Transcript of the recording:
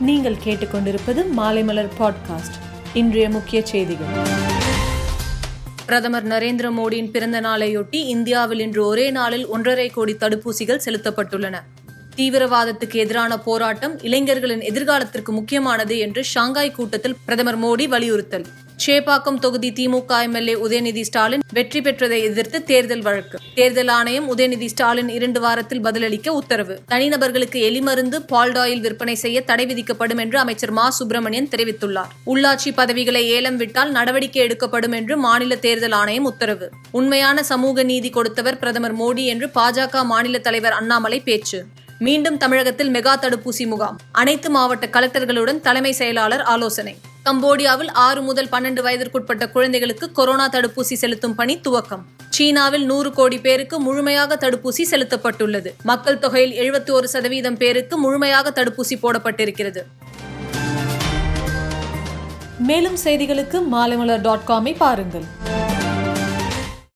நீங்கள் கேட்டுக்கொண்டிருப்பது மாலைமலர் பாட்காஸ்ட் இன்றைய முக்கிய செய்திகள். பிரதமர் நரேந்திர மோடியின் பிறந்த நாளையொட்டி இந்தியாவில் இன்று ஒரே நாளில் ஒன்றரை கோடி தடுப்பூசிகள் செலுத்தப்பட்டுள்ளன. தீவிரவாதத்துக்கு எதிரான போராட்டம் இளைஞர்களின் எதிர்காலத்திற்கு முக்கியமானது என்று ஷாங்காய் கூட்டத்தில் பிரதமர் மோடி வலியுறுத்தல். சேப்பாக்கம் தொகுதி திமுக எம்எல்ஏ உதயநிதி ஸ்டாலின் வெற்றி பெற்றதை எதிர்த்து தேர்தல் வழக்கு. தேர்தல் ஆணையம் உதயநிதி ஸ்டாலின் இரண்டு வாரத்தில் பதிலளிக்க உத்தரவு. தனிநபர்களுக்கு எலிமருந்து பால்டாயில் விற்பனை செய்ய தடை விதிக்கப்படும் என்று அமைச்சர் மா சுப்பிரமணியன் தெரிவித்துள்ளார். உள்ளாட்சி பதவிகளை ஏலம் விட்டால் நடவடிக்கை எடுக்கப்படும் என்று மாநில தேர்தல் ஆணையம் உத்தரவு. உண்மையான சமூக நீதி கொடுத்தவர் பிரதமர் மோடி என்று பாஜக மாநில தலைவர் அண்ணாமலை பேச்சு. மீண்டும் தமிழகத்தில் மெகா தடுப்பூசி முகாம். அனைத்து மாவட்ட கலெக்டர்களுடன் தலைமை செயலாளர் ஆலோசனை. கம்போடியாவில் ஆறு முதல் பன்னெண்டு வயதிற்குட்பட்ட குழந்தைகளுக்கு கொரோனா தடுப்பூசி செலுத்தும் பணி துவக்கம். சீனாவில் நூறு கோடி பேருக்கு முழுமையாக தடுப்பூசி செலுத்தப்பட்டுள்ளது. மக்கள் தொகையில் எழுபத்தி ஒரு சதவீதம் பேருக்கு முழுமையாக தடுப்பூசி போடப்பட்டிருக்கிறது. மேலும் செய்திகளுக்கு மாலைமலர் டாட் காமை பாருங்கள்.